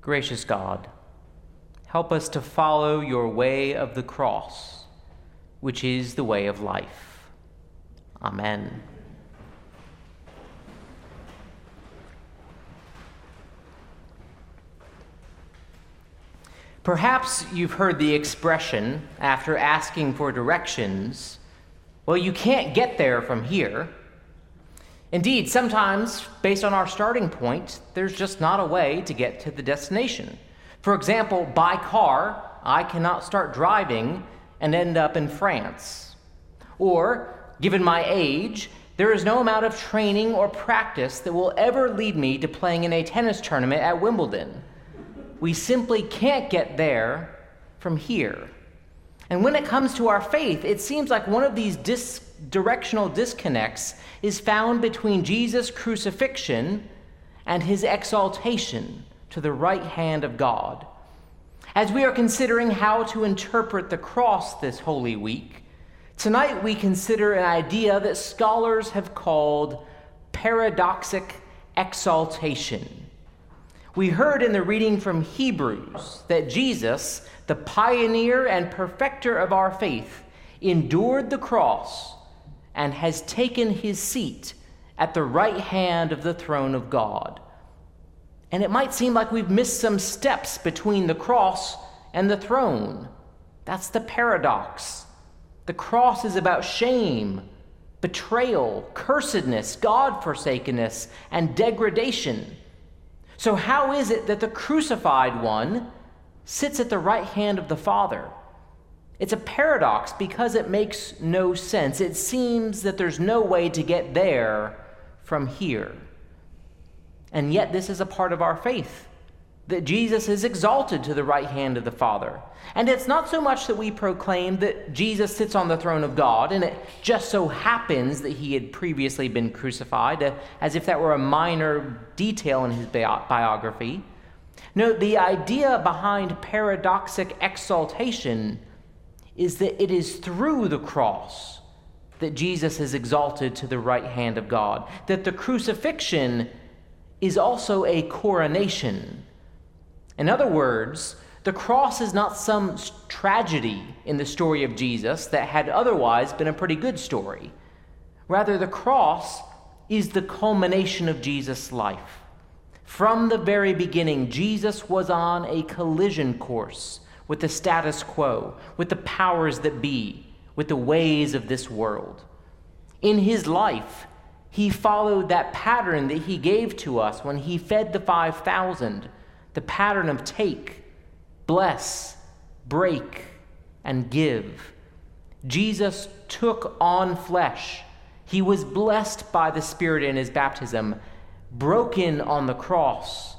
Gracious God, help us to follow your way of the cross, which is the way of life. Amen. Perhaps you've heard the expression after asking for directions, well, you can't get there from here. Indeed, sometimes, based on our starting point, there's just not a way to get to the destination. For example, by car, I cannot start driving and end up in France. Or, given my age, there is no amount of training or practice that will ever lead me to playing in a tennis tournament at Wimbledon. We simply can't get there from here. And when it comes to our faith, it seems like one of these dis- directional disconnects is found between Jesus' crucifixion and his exaltation to the right hand of God. As we are considering how to interpret the cross this Holy Week, tonight we consider an idea that scholars have called paradoxic exaltation. We heard in the reading from Hebrews that Jesus, the pioneer and perfecter of our faith, endured the cross and has taken his seat at the right hand of the throne of God. And it might seem like we've missed some steps between the cross and the throne. That's the paradox. The cross is about shame, betrayal, cursedness, God forsakenness, and degradation. So, how is it that the crucified one sits at the right hand of the Father? It's a paradox because it makes no sense. It seems that there's no way to get there from here. And yet, this is a part of our faith that Jesus is exalted to the right hand of the Father. And it's not so much that we proclaim that Jesus sits on the throne of God, and it just so happens that he had previously been crucified, uh, as if that were a minor detail in his biography. No, the idea behind paradoxic exaltation is that it is through the cross that Jesus is exalted to the right hand of God, that the crucifixion is also a coronation in other words, the cross is not some tragedy in the story of Jesus that had otherwise been a pretty good story. Rather, the cross is the culmination of Jesus' life. From the very beginning, Jesus was on a collision course with the status quo, with the powers that be, with the ways of this world. In his life, he followed that pattern that he gave to us when he fed the 5,000 the pattern of take, bless, break, and give. Jesus took on flesh. He was blessed by the Spirit in his baptism, broken on the cross,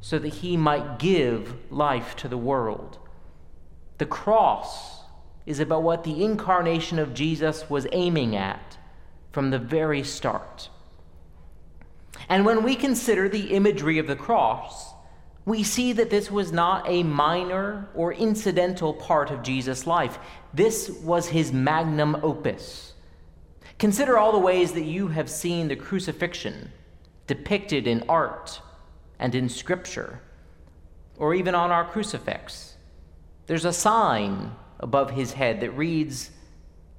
so that he might give life to the world. The cross is about what the incarnation of Jesus was aiming at from the very start. And when we consider the imagery of the cross, we see that this was not a minor or incidental part of Jesus' life. This was his magnum opus. Consider all the ways that you have seen the crucifixion depicted in art and in scripture, or even on our crucifix. There's a sign above his head that reads,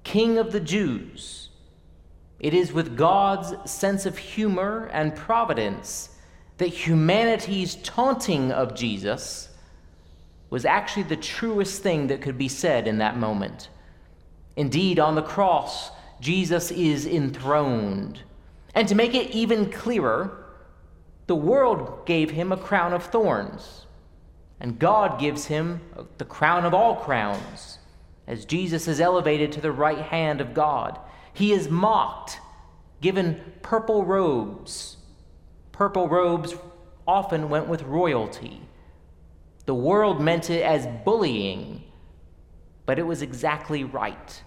King of the Jews. It is with God's sense of humor and providence that humanity's taunting of Jesus was actually the truest thing that could be said in that moment. Indeed, on the cross, Jesus is enthroned. And to make it even clearer, the world gave him a crown of thorns, and God gives him the crown of all crowns. As Jesus is elevated to the right hand of God, he is mocked, given purple robes, Purple robes often went with royalty. The world meant it as bullying, but it was exactly right.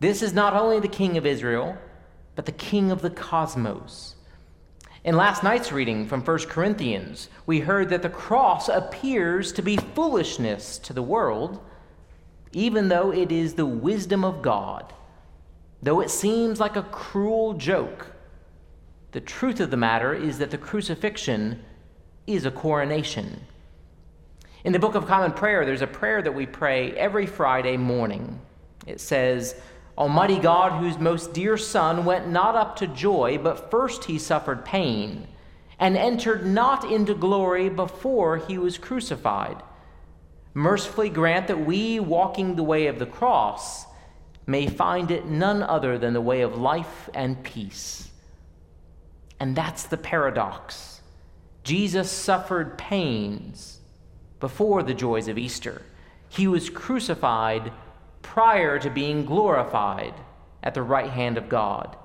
This is not only the King of Israel, but the King of the cosmos. In last night's reading from 1 Corinthians, we heard that the cross appears to be foolishness to the world, even though it is the wisdom of God. Though it seems like a cruel joke, the truth of the matter is that the crucifixion is a coronation. In the Book of Common Prayer, there's a prayer that we pray every Friday morning. It says, Almighty God, whose most dear Son went not up to joy, but first he suffered pain, and entered not into glory before he was crucified, mercifully grant that we, walking the way of the cross, may find it none other than the way of life and peace. And that's the paradox. Jesus suffered pains before the joys of Easter. He was crucified prior to being glorified at the right hand of God.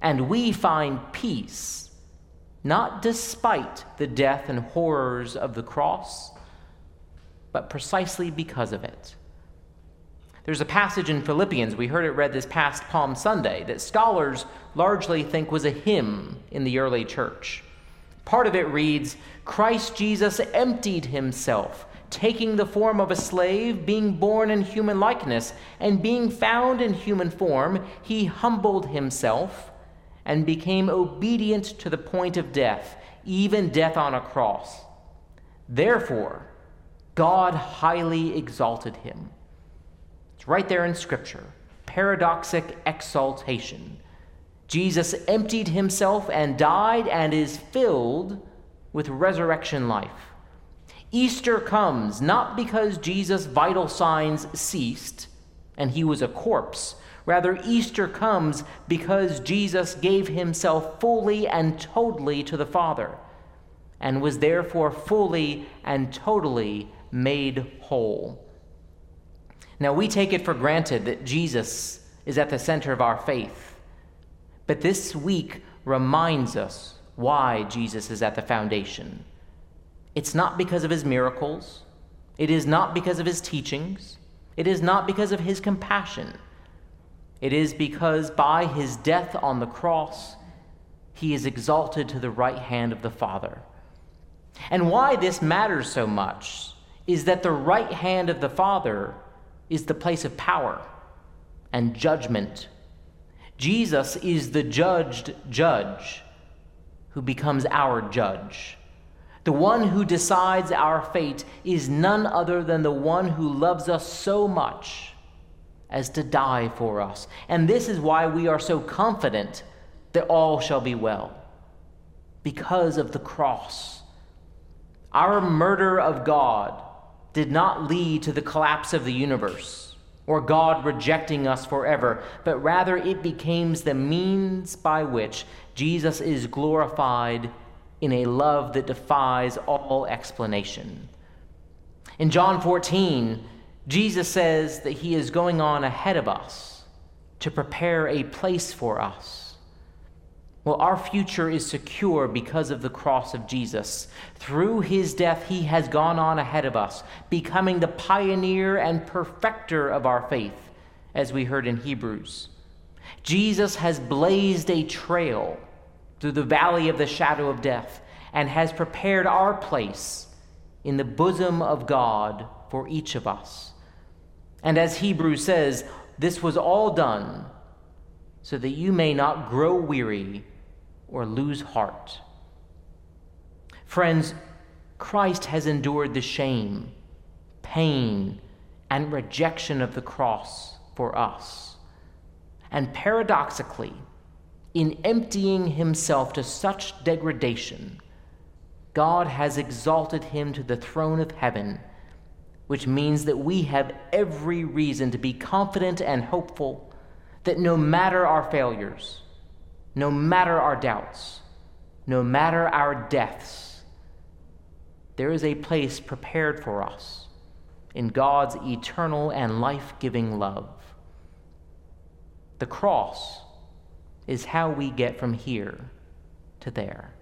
And we find peace, not despite the death and horrors of the cross, but precisely because of it. There's a passage in Philippians, we heard it read this past Palm Sunday, that scholars largely think was a hymn in the early church. Part of it reads Christ Jesus emptied himself, taking the form of a slave, being born in human likeness, and being found in human form, he humbled himself and became obedient to the point of death, even death on a cross. Therefore, God highly exalted him. It's right there in Scripture. Paradoxic exaltation. Jesus emptied himself and died and is filled with resurrection life. Easter comes not because Jesus' vital signs ceased and he was a corpse. Rather, Easter comes because Jesus gave himself fully and totally to the Father and was therefore fully and totally made whole. Now, we take it for granted that Jesus is at the center of our faith, but this week reminds us why Jesus is at the foundation. It's not because of his miracles, it is not because of his teachings, it is not because of his compassion. It is because by his death on the cross, he is exalted to the right hand of the Father. And why this matters so much is that the right hand of the Father is the place of power and judgment. Jesus is the judged judge who becomes our judge. The one who decides our fate is none other than the one who loves us so much as to die for us. And this is why we are so confident that all shall be well because of the cross. Our murder of God did not lead to the collapse of the universe or God rejecting us forever, but rather it becomes the means by which Jesus is glorified in a love that defies all explanation. In John 14, Jesus says that he is going on ahead of us to prepare a place for us. Well, our future is secure because of the cross of Jesus. Through his death, he has gone on ahead of us, becoming the pioneer and perfecter of our faith, as we heard in Hebrews. Jesus has blazed a trail through the valley of the shadow of death and has prepared our place in the bosom of God for each of us. And as Hebrews says, this was all done so that you may not grow weary or lose heart. Friends, Christ has endured the shame, pain, and rejection of the cross for us. And paradoxically, in emptying himself to such degradation, God has exalted him to the throne of heaven, which means that we have every reason to be confident and hopeful that no matter our failures, no matter our doubts, no matter our deaths, there is a place prepared for us in God's eternal and life giving love. The cross is how we get from here to there.